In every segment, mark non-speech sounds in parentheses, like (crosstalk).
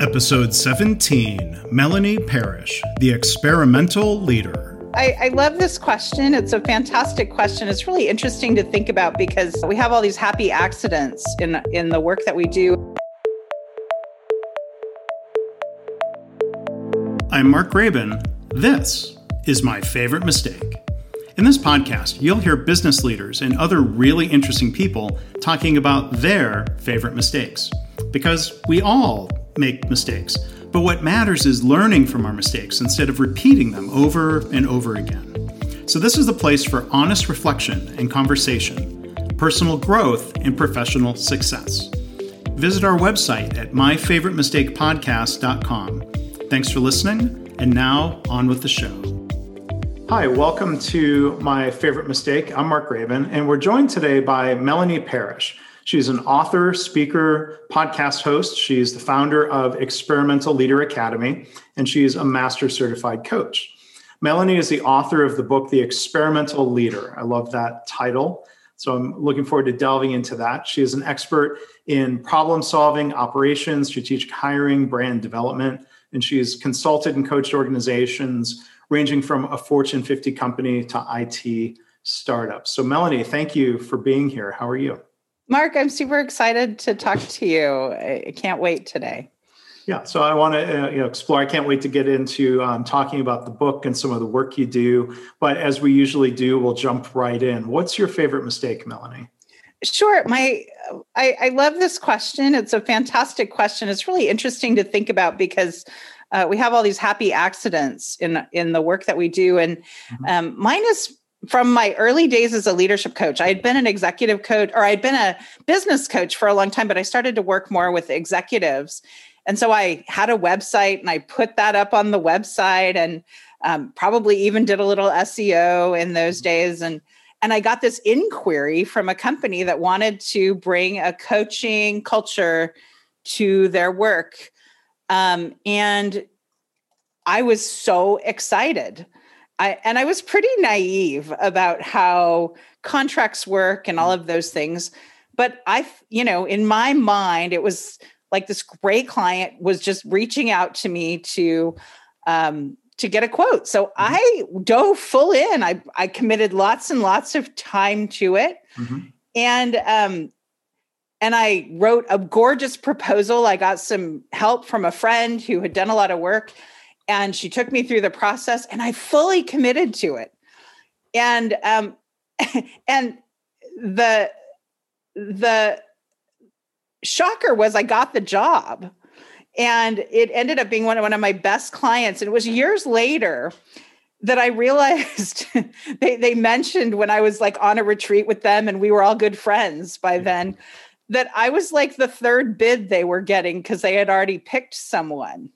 Episode 17 Melanie Parish, the experimental leader. I, I, love this question. It's a fantastic question. It's really interesting to think about because we have all these happy accidents in, in the work that we do. I'm Mark Graban. This is my favorite mistake. In this podcast, you'll hear business leaders and other really interesting people talking about their favorite mistakes. Because we all make mistakes, but what matters is learning from our mistakes instead of repeating them over and over again. So, this is the place for honest reflection and conversation, personal growth, and professional success. Visit our website at myfavoritemistakepodcast.com. Thanks for listening, and now on with the show. Hi, welcome to My Favorite Mistake. I'm Mark Graban, and we're joined today by Melanie Parish. She's an author, speaker, podcast host. She's the founder of Experimental Leader Academy, and she's a master certified coach. Melanie is the author of the book, The Experimental Leader. I love that title. So I'm looking forward to delving into that. She is an expert in problem solving, operations, strategic hiring, brand development, and she's consulted and coached organizations ranging from a Fortune 50 company to IT startups. So, Melanie, thank you for being here. How are you? Mark, I'm super excited to talk to you. I can't wait today. Yeah, so I want to uh, you know explore. I can't wait to get into um, talking about the book and some of the work you do. But as we usually do, we'll jump right in. What's your favorite mistake, Melanie? Sure. My, I, I love this question. It's a fantastic question. It's really interesting to think about because uh, we have all these happy accidents in in the work that we do, and mm-hmm. um, mine is from my early days as a leadership coach. I had been an executive coach, or I'd been a business coach for a long time, but I started to work more with executives, and so I had a website, and I put that up on the website, and um, probably even did a little SEO in those mm-hmm. days, and and I got this inquiry from a company that wanted to bring a coaching culture to their work. Um, and I was so excited. I, and I was pretty naive about how contracts work and all of those things. But I, you know, in my mind, it was like this great client was just reaching out to me to um, to get a quote. So mm-hmm. I dove full in. I I committed lots and lots of time to it, mm-hmm. and um, and I wrote a gorgeous proposal. I got some help from a friend who had done a lot of work, and she took me through the process, and I fully committed to it. And um, (laughs) and the the shocker was I got the job, and it ended up being one of one of my best clients. And it was years later that I realized (laughs) they they mentioned when I was like on a retreat with them, and we were all good friends by then that I was like the third bid they were getting because they had already picked someone.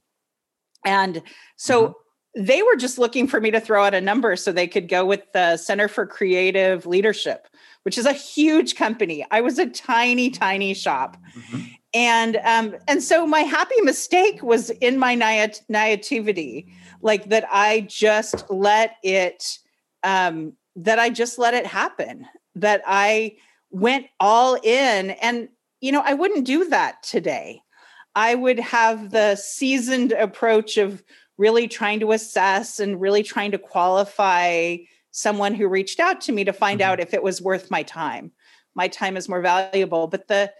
And so mm-hmm. they were just looking for me to throw out a number so they could go with the Center for Creative Leadership, which is a huge company. I was a tiny, tiny shop. Mm-hmm. And um, and so my happy mistake was in my naive, naivety, like that I just let it um, that I just let it happen. That I went all in and you know i wouldn't do that today i would have the seasoned approach of really trying to assess and really trying to qualify someone who reached out to me to find mm-hmm. out if it was worth my time my time is more valuable but the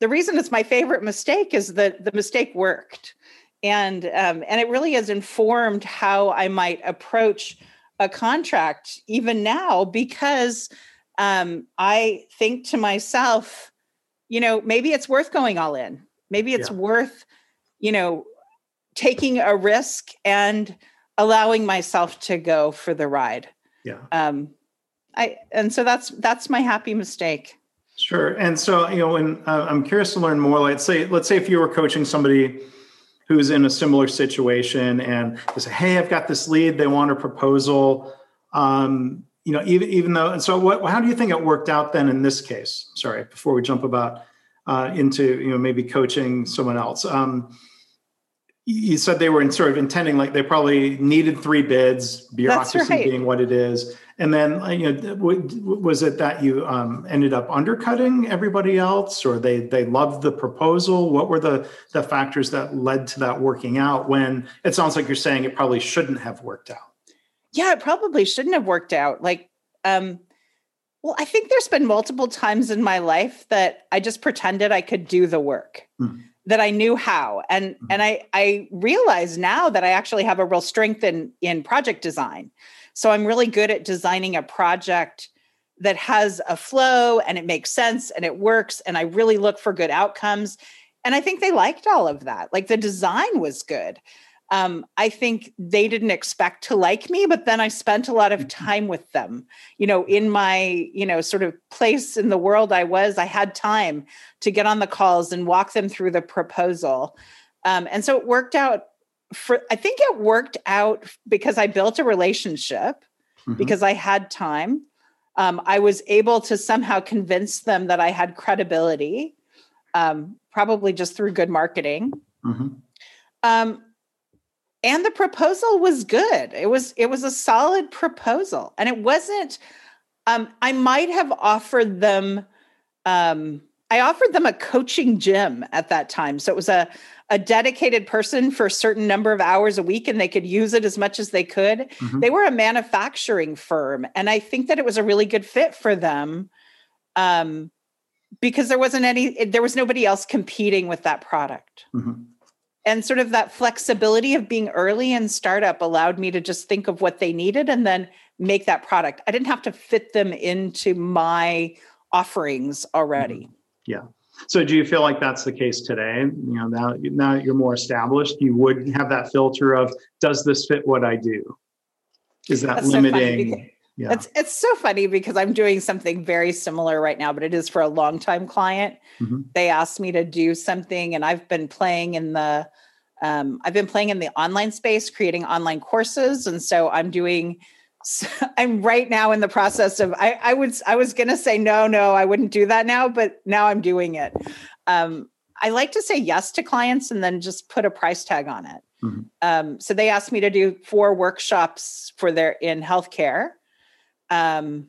the reason it's my favorite mistake is that the mistake worked and um, and it really has informed how i might approach a contract even now because um, I think to myself, you know, maybe it's worth going all in. Maybe it's yeah. worth, you know, taking a risk and allowing myself to go for the ride. Yeah. Um, I and so that's that's my happy mistake. Sure. And so you know, and uh, I'm curious to learn more. Let's say, let's say if you were coaching somebody who's in a similar situation and they say, "Hey, I've got this lead. They want a proposal." Um, you know, even even though, and so what, how do you think it worked out then in this case? Sorry, before we jump about uh, into you know maybe coaching someone else. Um, you said they were in sort of intending like they probably needed three bids, bureaucracy right. being what it is, and then you know was it that you um, ended up undercutting everybody else, or they they loved the proposal? What were the the factors that led to that working out? When it sounds like you're saying it probably shouldn't have worked out. Yeah, it probably shouldn't have worked out. Like, um, well, I think there's been multiple times in my life that I just pretended I could do the work. Mm that I knew how. And mm-hmm. and I I realize now that I actually have a real strength in in project design. So I'm really good at designing a project that has a flow and it makes sense and it works and I really look for good outcomes. And I think they liked all of that. Like the design was good um, I think they didn't expect to like me, but then I spent a lot of mm-hmm. time with them. You know, in my, you know, sort of place in the world I was, I had time to get on the calls and walk them through the proposal. Um, and so it worked out for, I think it worked out because I built a relationship, mm-hmm. because I had time. Um, I was able to somehow convince them that I had credibility, um, probably just through good marketing. Mm-hmm. Um, and the proposal was good. It was it was a solid proposal. And it wasn't um i might have offered them um i offered them a coaching gym at that time. So it was a a dedicated person for a certain number of hours a week and they could use it as much as they could. Mm-hmm. they were a manufacturing firm and i think that it was a really good fit for them um because there wasn't any there was nobody else competing with that product. Mm-hmm and sort of that flexibility of being early in startup allowed me to just think of what they needed and then make that product. I didn't have to fit them into my offerings already. Mm-hmm. Yeah. So do you feel like that's the case today? You know, now now you're more established, you would have that filter of does this fit what I do? Is that that's limiting? So yeah. It's it's so funny because I'm doing something very similar right now, but it is for a longtime client. Mm-hmm. They asked me to do something, and I've been playing in the um, I've been playing in the online space, creating online courses, and so I'm doing. (laughs) I'm right now in the process of. I, I would. I was going to say no, no, I wouldn't do that now, but now I'm doing it. Um, I like to say yes to clients and then just put a price tag on it. Mm-hmm. Um, so they asked me to do four workshops for their in healthcare um,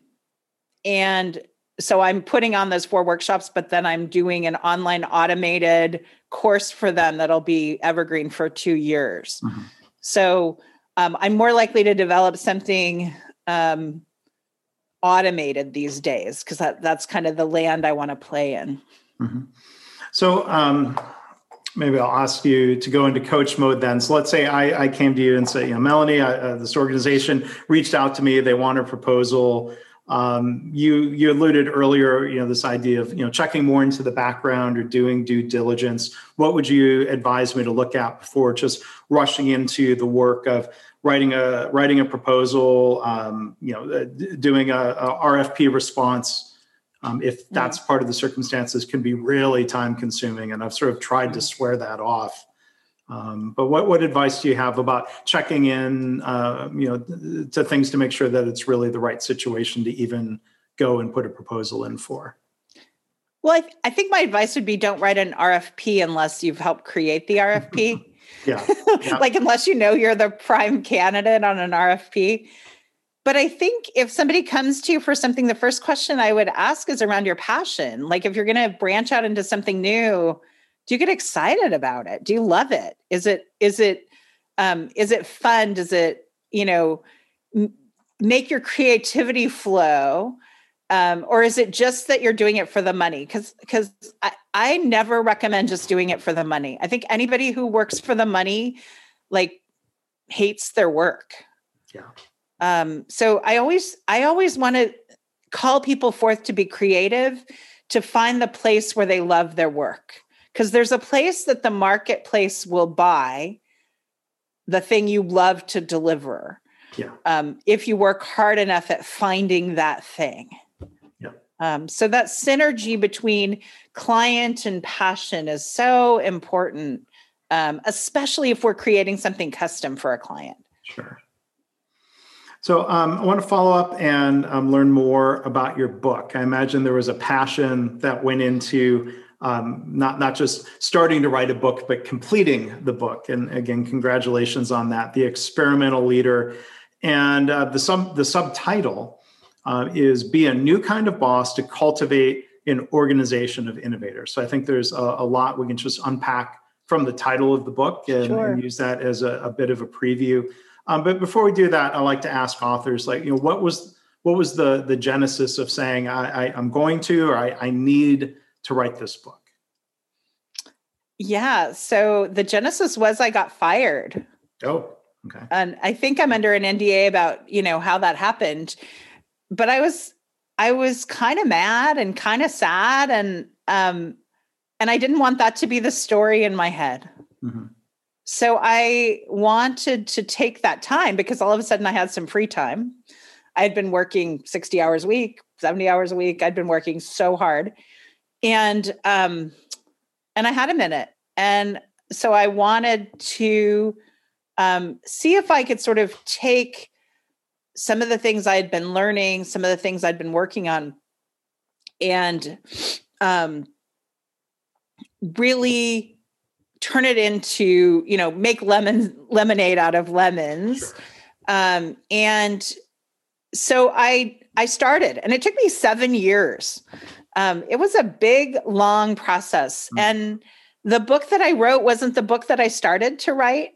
and so I'm putting on those four workshops, but then I'm doing an online automated course for them that'll be evergreen for two years. Mm-hmm. So um, I'm more likely to develop something um, automated these days because that, that's kind of the land I want to play in. Mm-hmm. So um, maybe I'll ask you to go into coach mode then. So let's say I, I came to you and say, you know, Melanie, I, uh, this organization reached out to me. They want a proposal. Um, you you alluded earlier, you know, this idea of you know checking more into the background or doing due diligence. What would you advise me to look at before just rushing into the work of writing a writing a proposal, um, you know, uh, doing a, a RFP response? Um, if that's part of the circumstances can be really time consuming and i've sort of tried to swear that off. Um, but what, what advice do you have about checking in uh, you know to things to make sure that it's really the right situation to even go and put a proposal in for? Well I, th- I think my advice would be don't write an rfp unless you've helped create the rfp (laughs) yeah, yeah. (laughs) like unless you know you're the prime candidate on an rfp but I think if somebody comes to you for something, the first question I would ask is around your passion. Like if you're going to branch out into something new, do you get excited about it? Do you love it? Is it is it um, is it fun? Does it you know m- make your creativity flow? Um, or is it just that you're doing it for the money? Because because I, I never recommend just doing it for the money. I think anybody who works for the money like hates their work. Yeah. Um, so I always I always want to call people forth to be creative, to find the place where they love their work. Because there's a place that the marketplace will buy the thing you love to deliver. Yeah. Um, if you work hard enough at finding that thing. Yeah. Um, so that synergy between client and passion is so important, um, especially if we're creating something custom for a client. Sure. So um, I want to follow up and um, learn more about your book. I imagine there was a passion that went into um, not not just starting to write a book, but completing the book. And again, congratulations on that. The experimental leader, and uh, the sub the subtitle uh, is "Be a New Kind of Boss to Cultivate an Organization of Innovators." So I think there's a, a lot we can just unpack from the title of the book and, sure. and use that as a, a, bit of a preview. Um, but before we do that, I like to ask authors, like, you know, what was what was the the genesis of saying I, I am going to or I, I need to write this book? Yeah. So the genesis was I got fired. Oh, okay. And I think I'm under an NDA about, you know, how that happened. But I was I was kind of mad and kind of sad and um and I didn't want that to be the story in my head. Mm-hmm. So I wanted to take that time because all of a sudden I had some free time. I had been working 60 hours a week, 70 hours a week. I'd been working so hard and um and i had a minute and so i wanted to um see if i could sort of take some of the things i had been learning some of the things i'd been working on and um really turn it into you know make lemon lemonade out of lemons sure. um and so i i started and it took me 7 years um, it was a big, long process. Mm-hmm. And the book that I wrote wasn't the book that I started to write.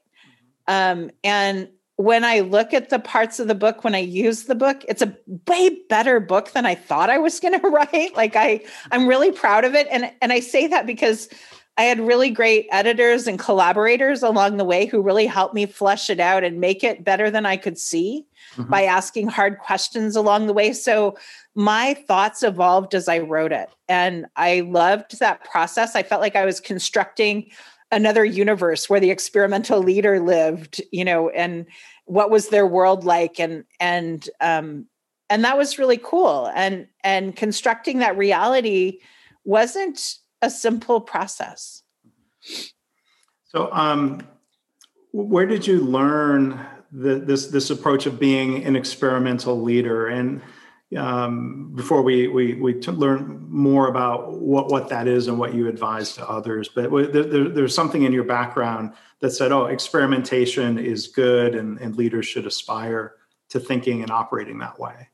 Um, and when I look at the parts of the book, when I use the book, it's a way better book than I thought I was going (laughs) to write. Like I, I'm really proud of it, and and I say that because I had really great editors and collaborators along the way who really helped me flesh it out and make it better than I could see mm-hmm. by asking hard questions along the way. So my thoughts evolved as I wrote it. And I loved that process. I felt like I was constructing another universe where the experimental leader lived, you know, and what was their world like and and um and that was really cool. And and constructing that reality wasn't a simple process. So um where did you learn the, this this approach of being an experimental leader and um, before we we we t- learn more about what what that is and what you advise to others. But there, there, there's something in your background that said, "Oh, experimentation is good, and, and leaders should aspire to thinking and operating that way."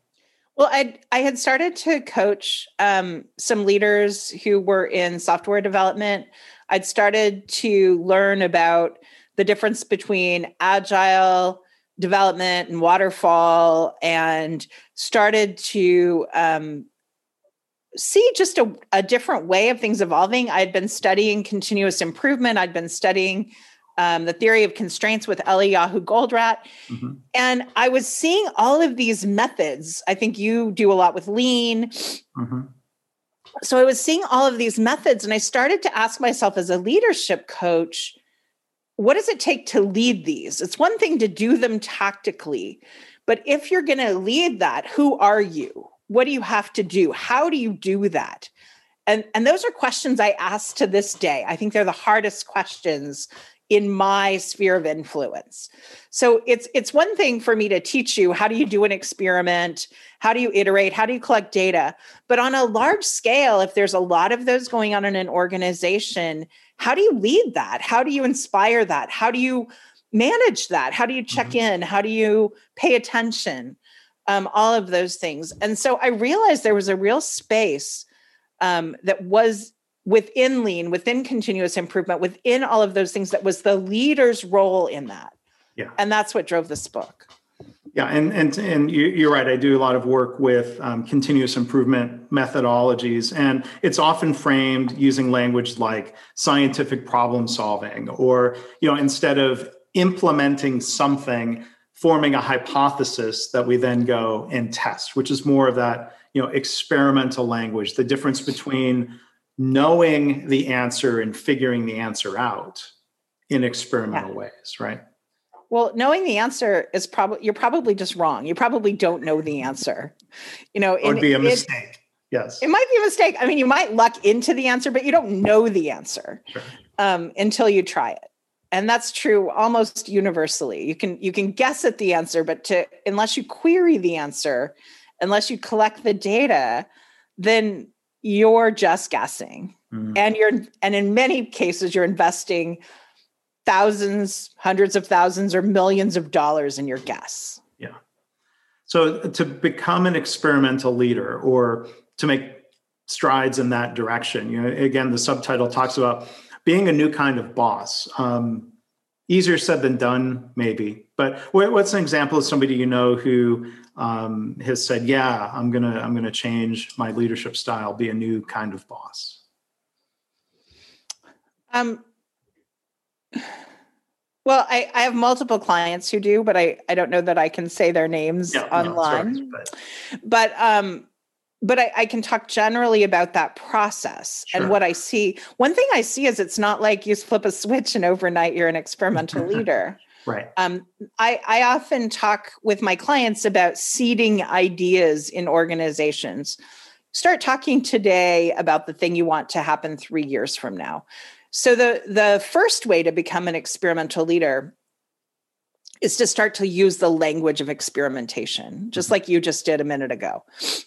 Well, I I had started to coach um, some leaders who were in software development. I'd started to learn about the difference between agile development and waterfall and started to um, see just a, a, different way of things evolving. I'd been studying continuous improvement, I'd been studying um, the theory of constraints with Eliyahu Goldratt. Mm-hmm. And I was seeing all of these methods. I think you do a lot with lean. Mm-hmm. So I was seeing all of these methods, and I started to ask myself as a leadership coach what does it take to lead these? It's one thing to do them tactically, but if you're going to lead that, who are you? What do you have to do? How do you do that? And, and those are questions I ask to this day. I think they're the hardest questions in my sphere of influence. So it's it's one thing for me to teach you how do you do an experiment, how do you iterate, how do you collect data, but on a large scale if there's a lot of those going on in an organization, how do you lead that? How do you inspire that? How do you manage that? How do you check mm-hmm. in? How do you pay attention? Um, all of those things. And so I realized there was a real space um, that was within lean, within continuous improvement, within all of those things that was the leader's role in that. Yeah. And that's what drove this book. Yeah, and and and you're right. I do a lot of work with um, continuous improvement methodologies, and it's often framed using language like scientific problem solving, or you know, instead of implementing something, forming a hypothesis that we then go and test, which is more of that you know experimental language. The difference between knowing the answer and figuring the answer out in experimental yeah. ways, right? Well, knowing the answer is probably you're probably just wrong. You probably don't know the answer. You know, it would be a mistake. It, yes, it might be a mistake. I mean, you might luck into the answer, but you don't know the answer sure. um, until you try it, and that's true almost universally. You can you can guess at the answer, but to unless you query the answer, unless you collect the data, then you're just guessing. mm. and you're and in many cases you're investing thousands hundreds of thousands or millions of dollars in your guess yeah so to become an experimental leader or to make strides in that direction you know again the subtitle talks about being a new kind of boss um, easier said than done maybe but what's an example of somebody you know who um, has said yeah i'm gonna i'm gonna change my leadership style be a new kind of boss um, well, I, I have multiple clients who do, but I, I don't know that I can say their names yeah, online. No, but but um but I, I, can talk generally about that process sure. and what I see. One thing I see is it's not like you flip a switch and overnight you're an experimental (laughs) leader. Right. Um, I, I often talk with my clients about seeding ideas in organizations. Start talking today about the thing you want to happen three years from now. So the the first way to become an experimental leader is to start to use the language of experimentation just mm-hmm. like you just did a minute ago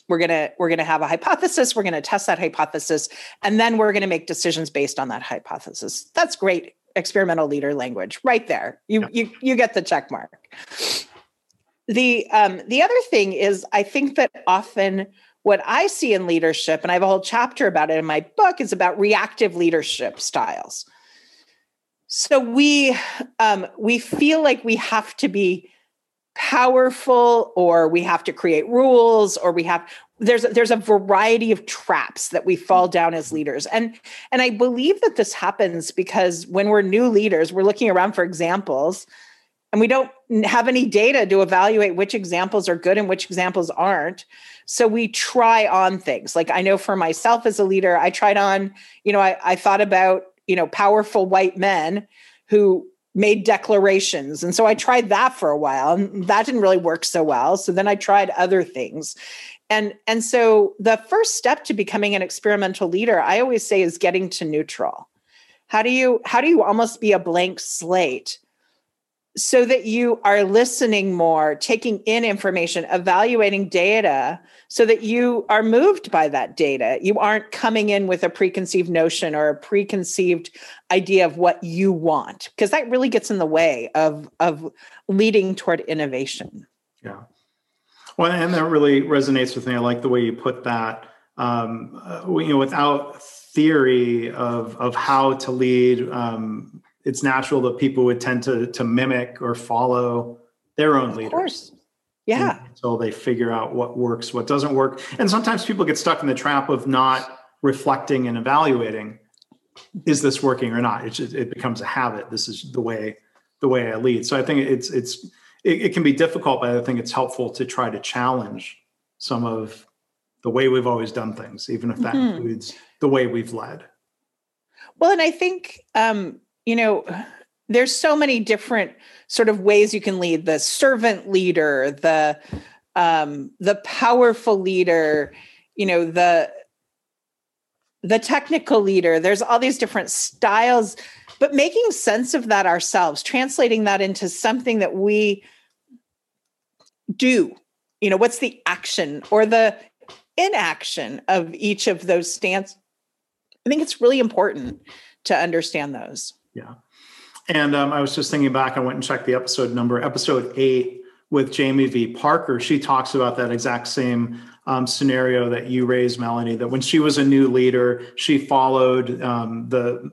we're going to we're going to have a hypothesis we're going to test that hypothesis and then we're going to make decisions based on that hypothesis that's great experimental leader language right there you yeah. you you get the check mark the um the other thing is i think that often what I see in leadership, and I have a whole chapter about it in my book, is about reactive leadership styles. So we um, we feel like we have to be powerful, or we have to create rules, or we have there's there's a variety of traps that we fall down as leaders, and and I believe that this happens because when we're new leaders, we're looking around for examples and we don't have any data to evaluate which examples are good and which examples aren't. So we try on things. Like i know for myself as a leader i tried on you know i, I thought about you know powerful white men who made declarations. And so i tried that for a while and that didn't really work so well. So then i tried other things. And and so the first step to becoming an experimental leader i always say is getting to neutral. How do you how do you almost be a blank slate so that you are listening more, taking in information, evaluating data, so that you are moved by that data. You aren't coming in with a preconceived notion or a preconceived idea of what you want, because that really gets in the way of, of leading toward innovation. Yeah. Well, and that really resonates with me. I like the way you put that. Um, uh, you know, without theory of of how to lead, um, it's natural that people would tend to to mimic or follow their own leaders. Of course. Yeah. Until they figure out what works, what doesn't work. And sometimes people get stuck in the trap of not reflecting and evaluating is this working or not? It just, it becomes a habit. This is the way the way I lead. So I think it's it's it, it can be difficult, but I think it's helpful to try to challenge some of the way we've always done things, even if that mm-hmm. includes the way we've led. Well, and I think um, you know, there's so many different sort of ways you can lead the servant leader, the um, the powerful leader, you know, the the technical leader. There's all these different styles, but making sense of that ourselves, translating that into something that we do. You know, what's the action or the inaction of each of those stance? I think it's really important to understand those. Yeah. And um, I was just thinking back, I went and checked the episode number, episode eight with Jamie V. Parker. She talks about that exact same um, scenario that you raised, Melanie, that when she was a new leader, she followed um, the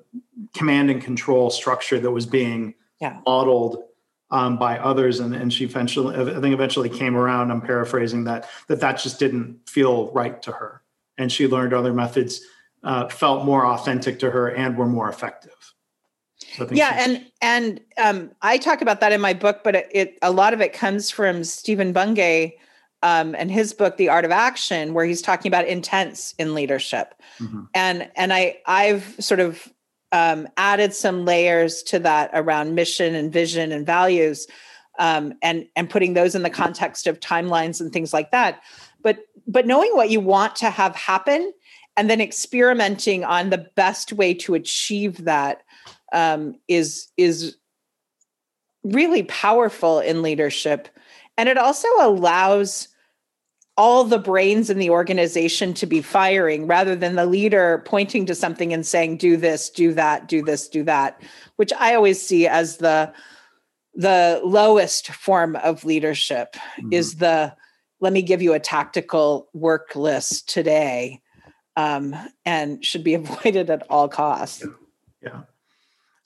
command and control structure that was being yeah. modeled um, by others, and, and she eventually, I think, eventually came around. I'm paraphrasing that that that just didn't feel right to her, and she learned other methods uh, felt more authentic to her and were more effective. Yeah, and and um, I talk about that in my book, but it, it a lot of it comes from Stephen Bungay um, and his book, The Art of Action, where he's talking about intents in leadership, mm-hmm. and and I I've sort of um, added some layers to that around mission and vision and values, um, and and putting those in the context of timelines and things like that. But but knowing what you want to have happen, and then experimenting on the best way to achieve that um, is is really powerful in leadership, and it also allows all the brains in the organization to be firing rather than the leader pointing to something and saying do this do that do this do that which i always see as the the lowest form of leadership mm-hmm. is the let me give you a tactical work list today um, and should be (laughs) avoided at all costs yeah. yeah.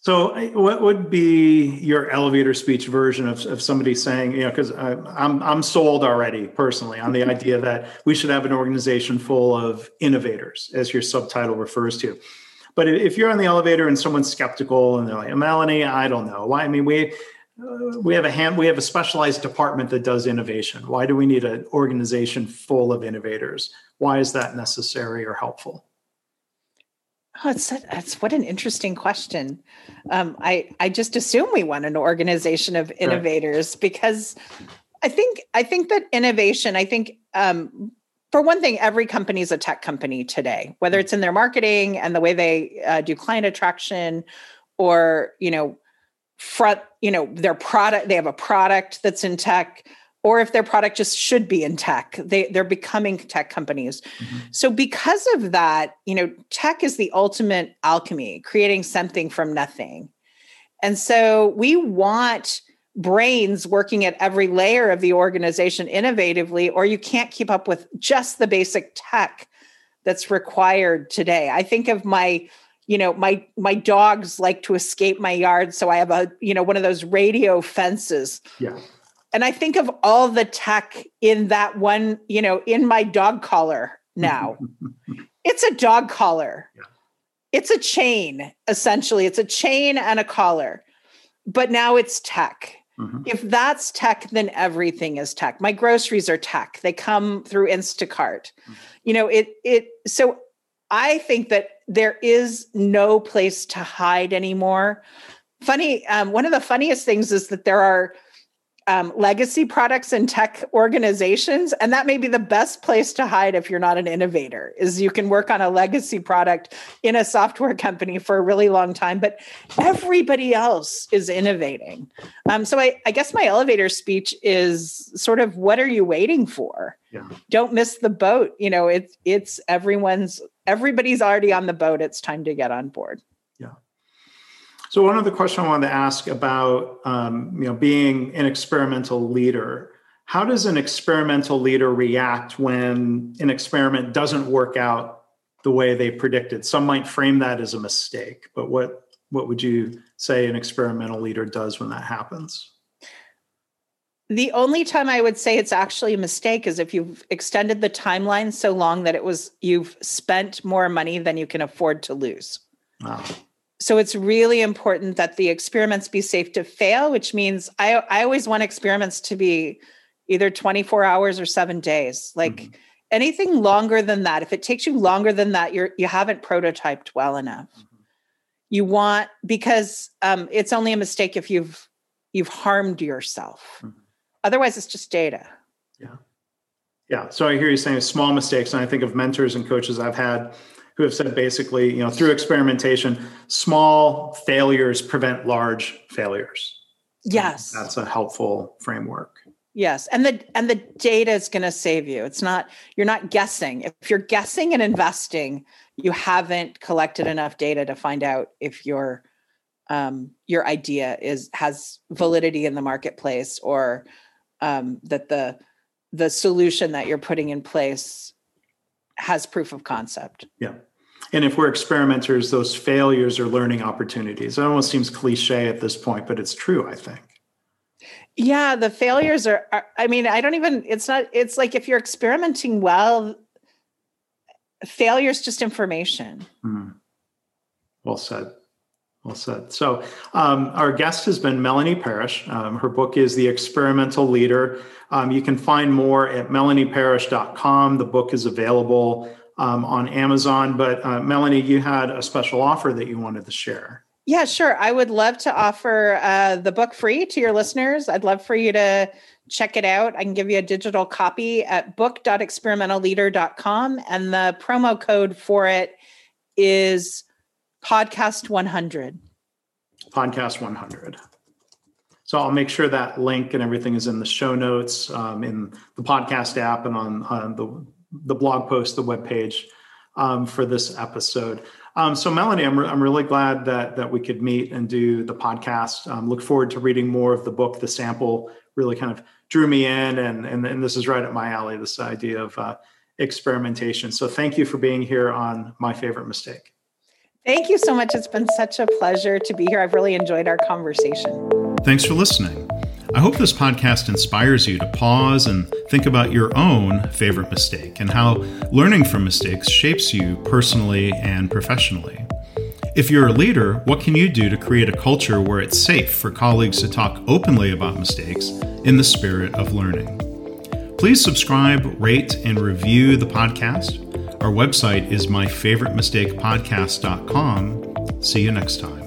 So, what would be your elevator speech version of, of somebody saying, you know, because I'm I'm sold already personally on the idea that we should have an organization full of innovators, as your subtitle refers to. But if you're on the elevator and someone's skeptical and they're like, Melanie, I don't know why. I mean, we uh, we have a hand, we have a specialized department that does innovation. Why do we need an organization full of innovators? Why is that necessary or helpful? Oh, it's that's what an interesting question. Um, I I just assume we want an organization of innovators right. because I think I think that innovation. I think um, for one thing, every company is a tech company today, whether it's in their marketing and the way they uh, do client attraction, or you know, front you know their product. They have a product that's in tech or if their product just should be in tech they they're becoming tech companies. Mm-hmm. so because of that you know tech is the ultimate alchemy creating something from nothing. And so we want brains working at every layer of the organization innovatively or you can't keep up with just the basic tech that's required today. I think of my you know my my dogs like to escape my yard so i have a you know one of those radio fences. Yeah and I think of all the tech in that one, you know, in my dog collar now. (laughs) it's a dog collar. Yeah. It's a chain, essentially. It's a chain and a collar. But now it's tech. Mm-hmm. If that's tech, then everything is tech. My groceries are tech. They come through Instacart. Mm-hmm. You know, it it so I think that there is no place to hide anymore. Funny, um, one of the funniest things is that there are um, legacy products and tech organizations and that may be the best place to hide if you're not an innovator is you can work on a legacy product in a software company for a really long time but everybody else is innovating. Um, so I, I guess my elevator speech is sort of what are you waiting for? Yeah. don't miss the boat you know it's it's everyone's everybody's already on the boat it's time to get on board so one other question I wanted to ask about, um, you know, being an experimental leader. How does an experimental leader react when an experiment doesn't work out the way they predicted? Some might frame that as a mistake, but what what would you say an experimental leader does when that happens? The only time I would say it's actually a mistake is if you've extended the timeline so long that it was you've spent more money than you can afford to lose. Wow so it's really important that the experiments be safe to fail which means i i always want experiments to be either 24 hours or 7 days like mm-hmm. anything longer than that if it takes you longer than that you're you haven't prototyped well enough mm-hmm. you want because um, it's only a mistake if you've you've harmed yourself mm-hmm. otherwise it's just data yeah yeah so i hear you saying small mistakes and i think of mentors and coaches i've had who have said basically, you know, through experimentation, small failures prevent large failures. Yes. That's a helpful framework. Yes. And the and the data is going to save you. It's not you're not guessing. If you're guessing and investing, you haven't collected enough data to find out if your um, your idea is has validity in the marketplace or um, that the the solution that you're putting in place has proof of concept. Yeah. And if we're experimenters, those failures are learning opportunities. It almost seems cliche at this point, but it's true, I think. Yeah, the failures are, are I mean, I don't even, it's not, it's like if you're experimenting well, failure is just information. Mm. Well said. Well said. So, um, our guest has been Melanie Parish. Um, her book is The Experimental Leader. Um, you can find more at melanieparish.com. The book is available um, on Amazon. But, uh, Melanie, you had a special offer that you wanted to share. Yeah, sure. I would love to offer uh, the book free to your listeners. I'd love for you to check it out. I can give you a digital copy at book.experimentalleader.com. And the promo code for it is podcast 100 podcast 100 So I'll make sure that link and everything is in the show notes, um, in the podcast app, and on, on the the blog post, the webpage um, for this episode. Um, so Melanie, I'm, re- I'm really glad that that we could meet and do the podcast. Um, look forward to reading more of the book. The sample really kind of drew me in, and and, and this is right up my alley. This idea of uh, experimentation. So thank you for being here on my favorite mistake. Thank you so much. It's been such a pleasure to be here. I've really enjoyed our conversation. Thanks for listening. I hope this podcast inspires you to pause and think about your own favorite mistake and how learning from mistakes shapes you personally and professionally. If you're a leader, what can you do to create a culture where it's safe for colleagues to talk openly about mistakes in the spirit of learning? Please subscribe, rate, and review the podcast. Our website is myfavoritemistakepodcast.com. See you next time.